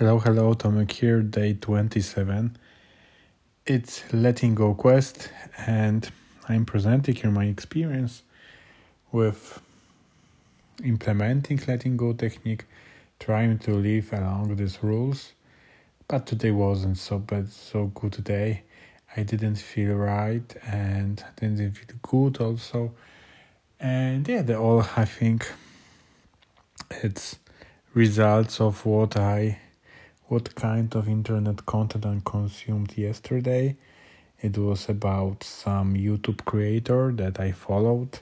Hello, hello, Tomek here, day 27. It's Letting Go Quest, and I'm presenting here my experience with implementing letting go technique, trying to live along these rules. But today wasn't so bad, so good today. I didn't feel right and didn't feel good also. And yeah, they all I think it's results of what I what kind of internet content I consumed yesterday. It was about some YouTube creator that I followed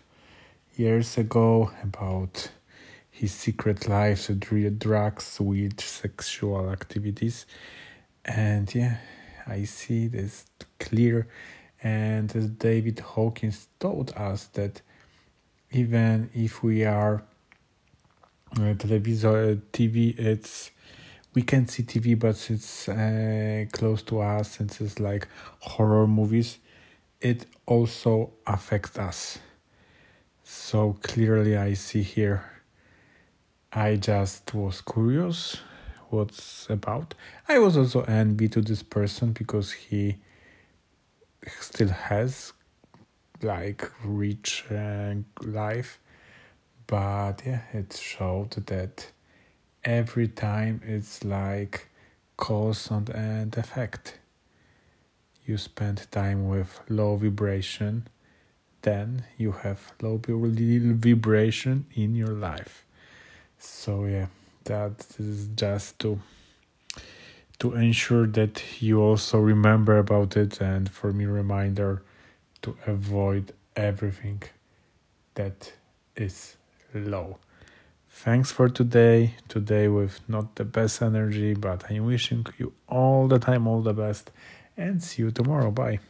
years ago about his secret life, drugs, weed, sexual activities. And yeah, I see this clear. And as David Hawkins told us that even if we are uh, television, TV, it's we can see TV, but it's uh, close to us since it's like horror movies. It also affects us. So clearly, I see here. I just was curious what's about. I was also envy to this person because he still has like rich uh, life, but yeah, it showed that every time it's like cause and effect. You spend time with low vibration, then you have low vibration in your life. So yeah, that is just to to ensure that you also remember about it and for me reminder to avoid everything that is low. Thanks for today. Today with not the best energy, but I'm wishing you all the time all the best and see you tomorrow. Bye.